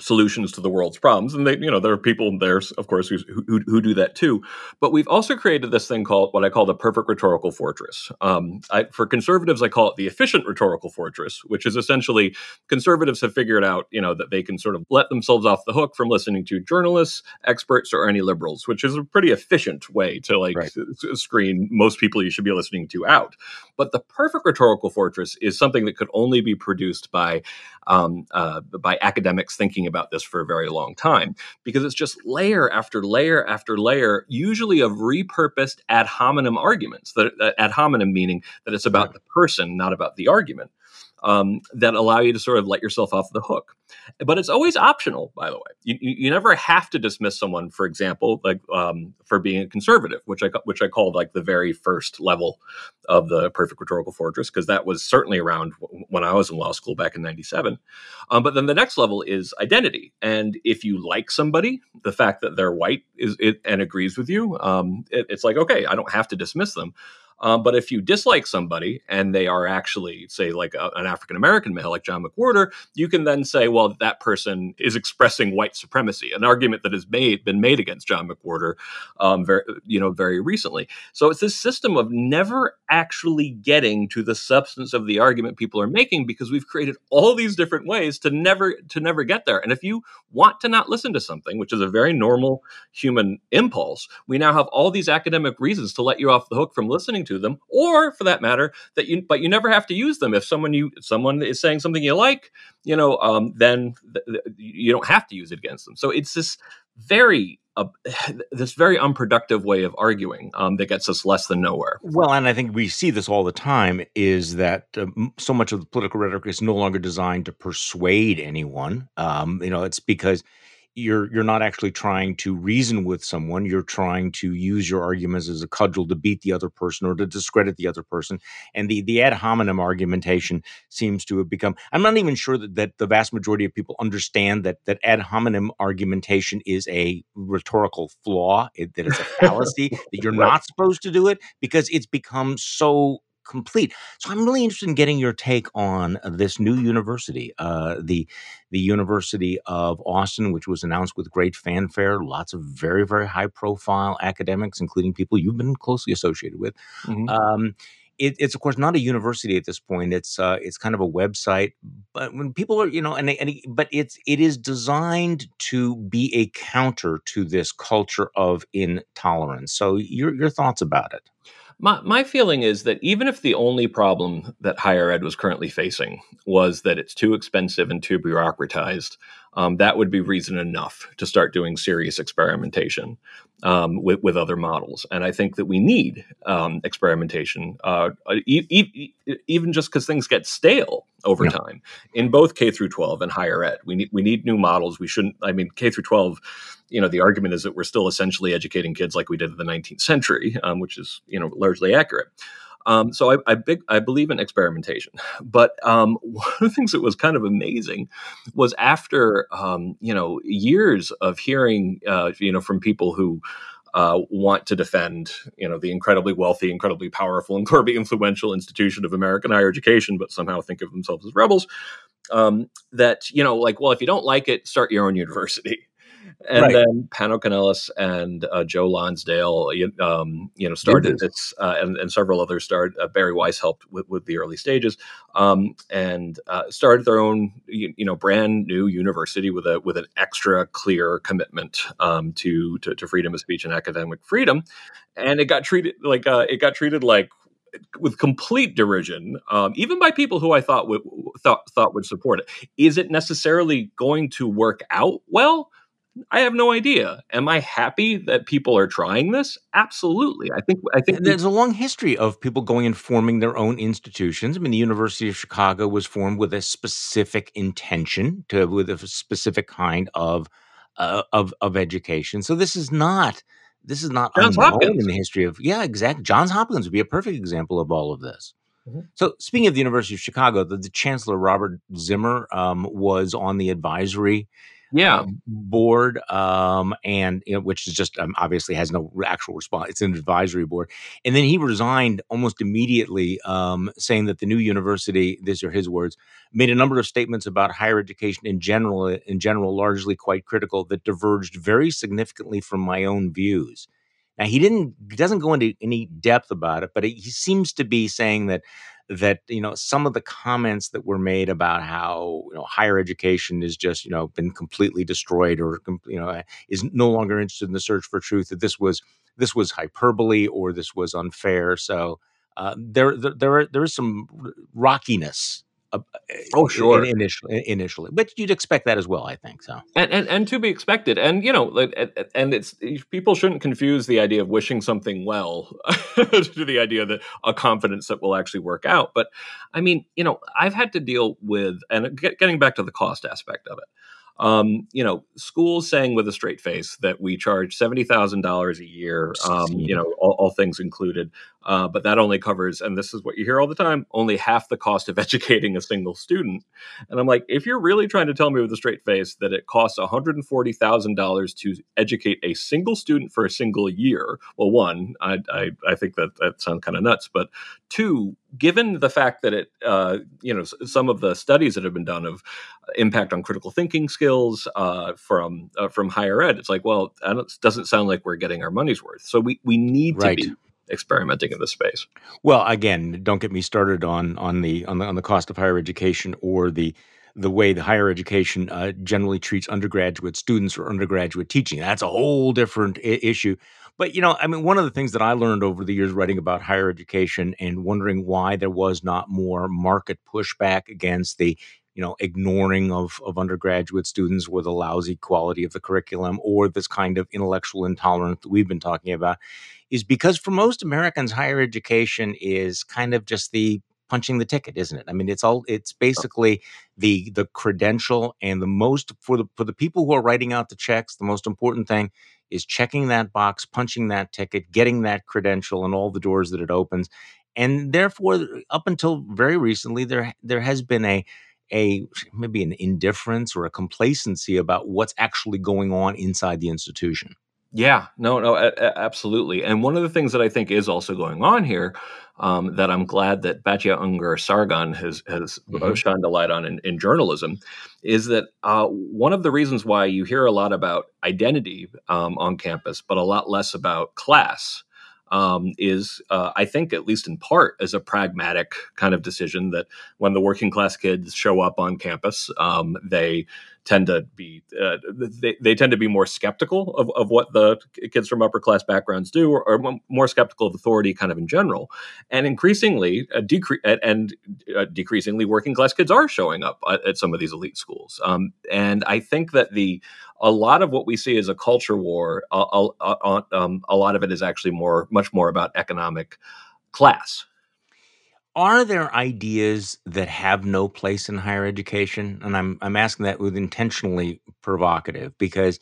solutions to the world's problems and they you know there are people there of course who, who, who, do that too. But we've also created this thing called what i call the perfect rhetorical fortress. Um, I, for conservatives i call it the efficient rhetorical fortress which is essentially conservatives have figured out you know that they can sort of let themselves off the hook from listening to journalists experts or any liberals which is a pretty efficient way to like right. screen most people you should be listening to out. But the perfect rhetorical fortress is something that could only be produced by um, uh, by academics thinking about this for a very long time because it's just layer after layer after layer, usually of repurposed ad hominem arguments. That uh, ad hominem meaning that it's about the person, not about the argument um, that allow you to sort of let yourself off the hook. But it's always optional, by the way. You, you never have to dismiss someone, for example, like um, for being a conservative, which I which I called like the very first level of the perfect rhetorical fortress, because that was certainly around when I was in law school back in '97. Um, but then the next level is identity, and if you like somebody, the fact that they're white is it, and agrees with you, um, it, it's like okay, I don't have to dismiss them. Um, but if you dislike somebody and they are actually, say, like a, an African American male, like John McWhorter, you can then say, well, that person is expressing white supremacy, an argument that has made been made against John McWhorter, um, very, you know, very recently. So it's this system of never actually getting to the substance of the argument people are making because we've created all these different ways to never to never get there. And if you want to not listen to something, which is a very normal human impulse, we now have all these academic reasons to let you off the hook from listening to them, or for that matter, that you but you never have to use them. If someone you someone is saying something you like, you know, um, then th- th- you don't have to use it against them. So it's this very uh, this very unproductive way of arguing um, that gets us less than nowhere. Well, and I think we see this all the time is that uh, so much of the political rhetoric is no longer designed to persuade anyone. Um, you know, it's because you're you're not actually trying to reason with someone you're trying to use your arguments as a cudgel to beat the other person or to discredit the other person. And the the ad hominem argumentation seems to have become i'm not even sure that, that the vast majority of people understand that that ad hominem argumentation is a rhetorical flaw it, that it's a fallacy that you're not supposed to do it because it's become so complete. So I'm really interested in getting your take on this new university, uh, the the University of Austin, which was announced with great fanfare. Lots of very very high profile academics, including people you've been closely associated with. Mm-hmm. Um, it, it's of course not a university at this point. It's uh, it's kind of a website. But when people are, you know, and, and but it's it is designed to be a counter to this culture of intolerance. So your your thoughts about it? My, my feeling is that even if the only problem that higher ed was currently facing was that it's too expensive and too bureaucratized, um, that would be reason enough to start doing serious experimentation um, with, with other models. And I think that we need um, experimentation, uh, e- e- even just because things get stale over yeah. time in both K through 12 and higher ed. We need we need new models. We shouldn't. I mean, K through 12. You know, the argument is that we're still essentially educating kids like we did in the 19th century, um, which is you know largely accurate. Um, so I, I, big, I believe in experimentation. But um, one of the things that was kind of amazing was after um, you know years of hearing uh, you know from people who uh, want to defend, you know, the incredibly wealthy, incredibly powerful, and incredibly influential institution of American higher education, but somehow think of themselves as rebels. Um, that you know, like, well, if you don't like it, start your own university and right. then Pano Kanelos and uh, Joe Lonsdale, um, you know, started this, uh, and, and, several others started. Uh, Bari Weiss helped with, with the early stages, um, and uh, started their own, you, you, know, brand new university with a with an extra clear commitment um, to, to, to freedom of speech and academic freedom, and it got treated like uh, it got treated like with complete derision, um, even by people who I thought would thought thought would support it. Is it necessarily going to work out well? I have no idea. Am I happy that people are trying this? Absolutely. I think I think there's a long history of people going and forming their own institutions. I mean, the University of Chicago was formed with a specific intention to with a specific kind of uh, of of education. So this is not this is not Johns unknown Hopkins. in the history of yeah, exactly. Johns Hopkins would be a perfect example of all of this. Mm-hmm. So, speaking of the University of Chicago, the, the Chancellor Robert Zimmer um, was on the advisory yeah. um, board um, and you know, which is just um, obviously has no actual response it's an advisory board. And then he resigned almost immediately um, saying that the new university these are his words made a number of statements about higher education in general in general largely quite critical that diverged very significantly from my own views. Now he didn't doesn't go into any depth about it but he seems to be saying that that you know some of the comments that were made about how you know higher education is just you know been completely destroyed or you know is no longer interested in the search for truth that this was this was hyperbole or this was unfair. So uh, there, there there there is some rockiness uh, oh sure. initially initially but you'd expect that as well i think so. And and, and to be expected and you know and it's people shouldn't confuse the idea of wishing something well to the idea that a confidence that will actually work out but i mean you know i've had to deal with and getting back to the cost aspect of it um, you know, schools saying with a straight face that we charge seventy thousand dollars a year, um, you know, all, all things included, uh, but that only covers, and this is what you hear all the time, only half the cost of educating a single student. And I'm like, if you're really trying to tell me with a straight face that it costs one hundred and forty thousand dollars to educate a single student for a single year, well, one, I I, I think that that sounds kind of nuts, but two, given the fact that it, uh, you know, some of the studies that have been done of impact on critical thinking skills uh, from uh, from higher ed, it's like, well, it doesn't sound like we're getting our money's worth. So we we need right. to be experimenting in this space. Well, again, don't get me started on on the on the on the cost of higher education or the the way the higher education uh, generally treats undergraduate students or undergraduate teaching. That's a whole different I- issue. But, you know, I mean, one of the things that I learned over the years writing about higher education and wondering why there was not more market pushback against the you know ignoring of, of undergraduate students or the lousy quality of the curriculum or this kind of intellectual intolerance that we've been talking about is because for most americans higher education is kind of just the punching the ticket isn't it i mean it's all it's basically the the credential and the most for the for the people who are writing out the checks the most important thing is checking that box, punching that ticket, getting that credential, and all the doors that it opens. And therefore, up until very recently, there there has been a a maybe an indifference or a complacency about what's actually going on inside the institution. Yeah, no, no, absolutely. And one of the things that I think is also going on here um, that I'm glad that Batya Ungar Sargon has has mm-hmm. shined a light on in, in journalism is that uh, one of the reasons why you hear a lot about identity um, on campus, but a lot less about class. um, is, uh, I think, at least in part, as a pragmatic kind of decision that when the working class kids show up on campus, um, they tend to be uh, they, they tend to be more skeptical of, of what the kids from upper class backgrounds do or, or more skeptical of authority kind of in general. And increasingly uh, decre- and uh, decreasingly working class kids are showing up at, at some of these elite schools. Um, and i think that the a lot of what we see as a culture war a, a, um, a lot of it is actually more much more about economic class are there ideas that have no place in higher education? And I'm I'm asking that with intentionally provocative because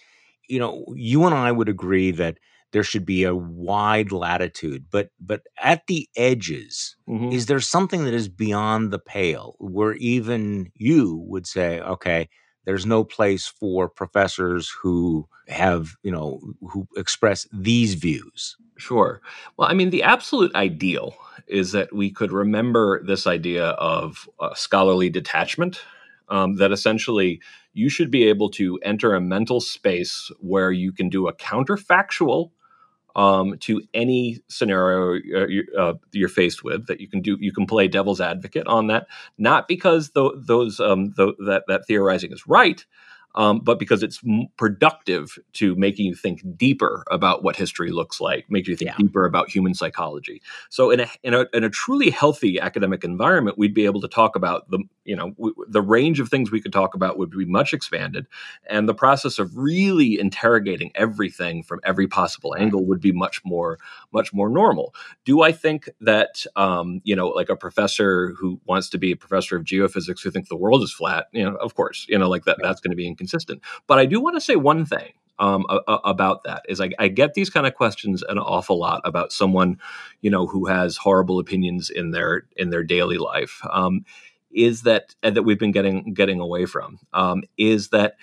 you know, you and I would agree that there should be a wide latitude, but but at the edges, mm-hmm. is there something that is beyond the pale where even you would say, okay, there's no place for professors who have, you know, who express these views? Sure. Well, I mean, the absolute ideal is that we could remember this idea of uh, scholarly detachment. Um, that essentially you should be able to enter a mental space where you can do a counterfactual um, to any scenario uh, uh, you're faced with that you can do you can play devil's advocate on that not because the, those um, the, that that theorizing is right um, but because it's productive to making you think deeper about what history looks like, make you think yeah. deeper about human psychology. So in a, in a in a truly healthy academic environment, we'd be able to talk about the you know w- the range of things we could talk about would be much expanded, and the process of really interrogating everything from every possible angle would be much more much more normal. Do I think that um, you know like a professor who wants to be a professor of geophysics who thinks the world is flat? You know, of course, you know like that that's going to be consistent. But I do want to say one thing um, a, a, about that is I, I, get these kind of questions an awful lot about someone, you know, who has horrible opinions in their in their daily life. Um, is that that we've been getting getting away from? Um, is that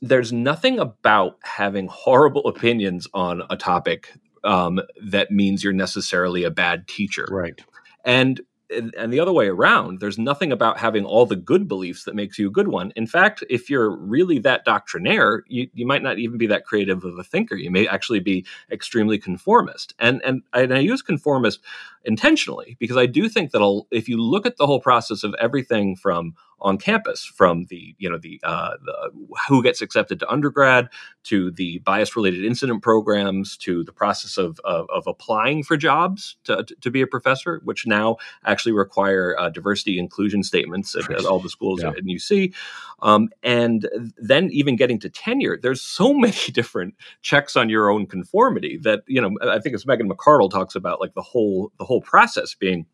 there's nothing about having horrible opinions on a topic um, that means you're necessarily a bad teacher, right? And and, and, the other way around there's nothing about having all the good beliefs that makes you a good one. In fact if you're really that doctrinaire you, you might not even be that creative of a thinker. You may actually be extremely conformist. And and, and i use conformist intentionally because i do think that if you look at the whole process of everything from on campus from the you know the, uh, the who gets accepted to undergrad to the bias related incident programs to the process of, of, of applying for jobs to, to, be a professor which now actually require uh, diversity inclusion statements at, at, all the schools yeah. at UC um, and then even getting to tenure there's so many different checks on your own conformity that you know I think as Megan McArdle talks about like the whole the whole process being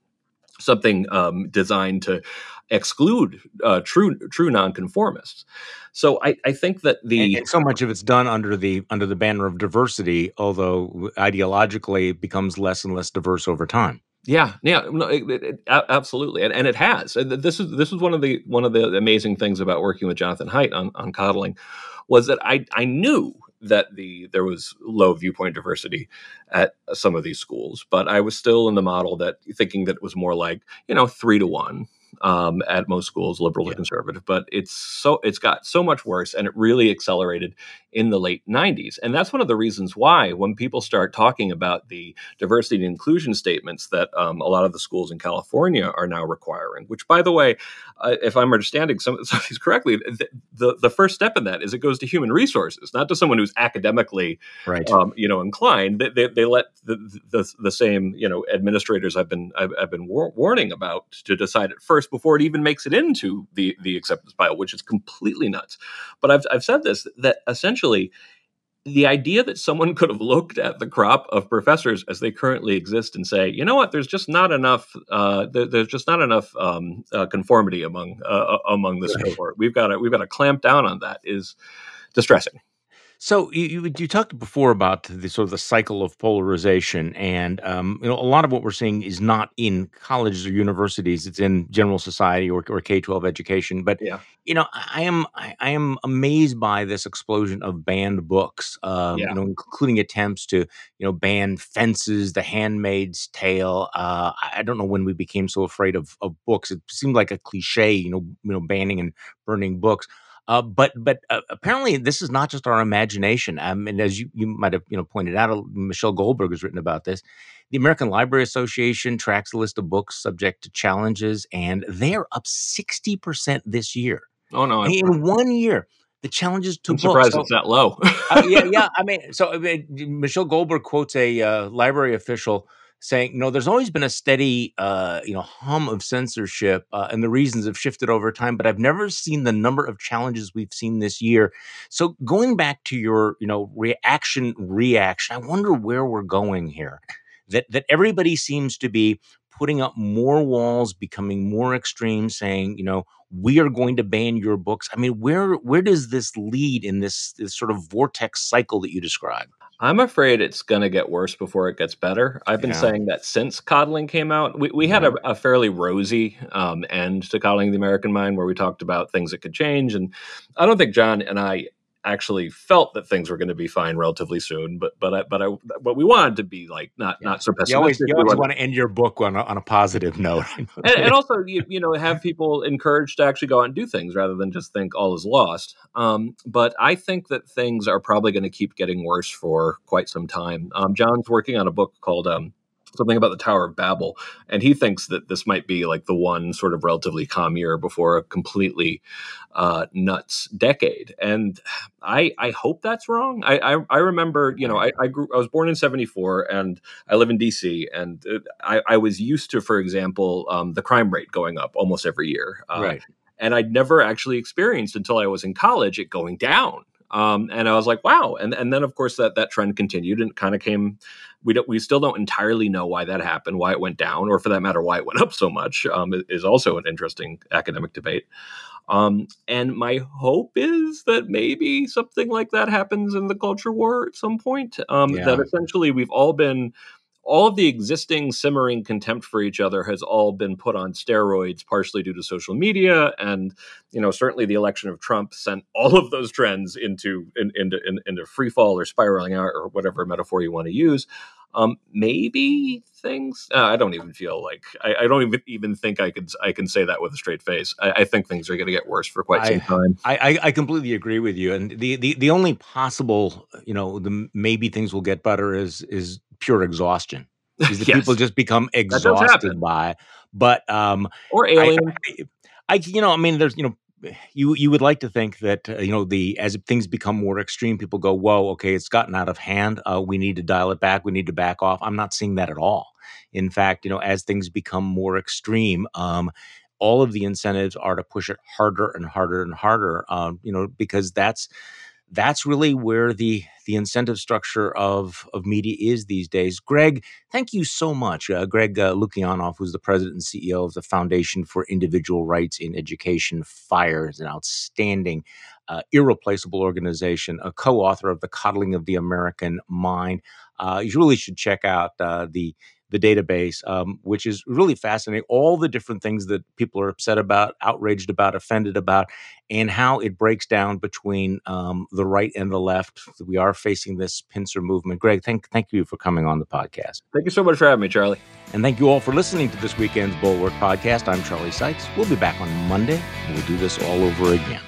something um, designed to exclude uh, true true nonconformists. So I, I think that the and, so much of it's done under the under the banner of diversity, although ideologically it becomes less and less diverse over time. Yeah, yeah, no, it, it, absolutely, and, and it has. This is this is one of the one of the amazing things about working with Jonathan Haidt on, on coddling was that I I knew that the there was low viewpoint diversity at some of these schools, but I was still in the model that thinking that it was more like you know three to one um, at most schools, liberal yeah. to conservative. But it's so it's got so much worse, and it really accelerated in the late 90s. And that's one of the reasons why, when people start talking about the diversity and inclusion statements that um, a lot of the schools in California are now requiring, which, by the way, uh, if I'm understanding some, some, of these correctly, the, the, the, first step in that is it goes to human resources, not to someone who's academically, right. um, you know, inclined. They, they, they let the, the, the, same, you know, administrators I've been I've, I've been war- warning about to decide it first before it even makes it into the the acceptance pile, which is completely nuts. But I've I've said this that essentially essentially the idea that someone could have looked at the crop of professors as they currently exist and say, you know what, there's just not enough, uh, there, there's just not enough um, uh, conformity among uh, uh among this cohort. We've got to we've got to clamp down on that. Is distressing. So you, you, you talked before about the sort of the cycle of polarization, and um, you know a lot of what we're seeing is not in colleges or universities; it's in general society or, or K twelve education. But yeah. you know, I am I, I, am amazed by this explosion of banned books. Um, yeah. You know, including attempts to you know ban Fences, The Handmaid's Tale. Uh, I don't know when we became so afraid of of books. It seemed like a cliche, you know, you know, banning and burning books. Uh, but but uh, apparently this is not just our imagination. Um, and as you, you might have you know pointed out, Michelle Goldberg has written about this. The American Library Association tracks a list of books subject to challenges, and they are up 60% this year. Oh, no. In one year, the challenges to I'm books. surprised So- it's that low. uh, yeah, yeah. I mean, so I mean, Michelle Goldberg quotes a uh, library official saying, "No, there's always been a steady, uh, you know, hum of censorship, uh, and the reasons have shifted over time, but I've never seen the number of challenges we've seen this year." So, going back to your, you know, reaction, reaction, I wonder where we're going here. That that everybody seems to be putting up more walls, becoming more extreme, saying, you know, we are going to ban your books. I mean, where where does this lead in this, this sort of vortex cycle that you describe? I'm afraid it's going to get worse before it gets better. I've been Yeah. saying that since coddling came out. We, we had a, a fairly rosy um, end to coddling the American mind where we talked about things that could change. And I don't think John and I actually felt that things were going to be fine relatively soon. But but I, but I but we wanted to be like not Yeah. not so pessimistic. You always, you always want to end your book on a, on a positive note. and, and also you, you know have people encouraged to actually go out and do things rather than just think all is lost um, but i think that things are probably going to keep getting worse for quite some time um, john's working on a book called um, something about the tower of babel and he thinks that this might be like the one sort of relatively calm year before a completely uh, nuts decade and i i hope that's wrong i i, I remember you know I, I grew i was born in 74 and I live in DC, and uh, I, I was used to, for example, um, the crime rate going up almost every year. Uh, right. And I'd never actually experienced until I was in college it going down. Um, and I was like, wow. And and then of course that that trend continued and kind of came. We don't we still don't entirely know why that happened, why it went down, or for that matter, why it went up so much. Um, is- also an interesting academic debate. Um, and my hope is that maybe something like that happens in the culture war at some point. Um, Yeah. That essentially we've all been, all of the existing simmering contempt for each other has all been put on steroids, partially due to social media, and you know certainly the election of Trump sent all of those trends into in, into in, into free fall or spiraling out or whatever metaphor you want to use. Um, maybe things. Uh, I don't even feel like I, I don't even even think I could I can say that with a straight face. I, I think things are going to get worse for quite I- some time. I, I, I completely agree with you. And the, the, the only possible, you know, the maybe things will get better is is pure exhaustion. Is that Yes. people just become exhausted by. But um, Or I, alien. I, I, you know, I mean, there's, you know, you you would like to think that uh, you know the as things become more extreme, people go, "Whoa, okay, it's gotten out of hand. Uh, we need to dial it back. We need to back off." I'm not seeing that at all. In fact, you know, as things become more extreme, um, all of the incentives are to push it harder and harder and harder. Um, you know, because that's that's really where the the incentive structure of of media is these days. Greg, thank you so much. Uh, Greg uh, Lukianoff, who's the president and CEO of the Foundation for Individual Rights in Education, FIRE, is an outstanding, uh, irreplaceable organization, a co-author of The Coddling of the American Mind. Uh, you really should check out uh, the the database, um, which is really fascinating. All the different things that people are upset about, outraged about, offended about, and how it breaks down between um, the right and the left. We are facing this pincer movement. Greg, thank thank you for coming on the podcast. Thank you so much for having me, Charlie. And thank you all for listening to this weekend's Bulwark podcast. I'm Charlie Sykes. We'll be back on Monday and we'll do this all over again.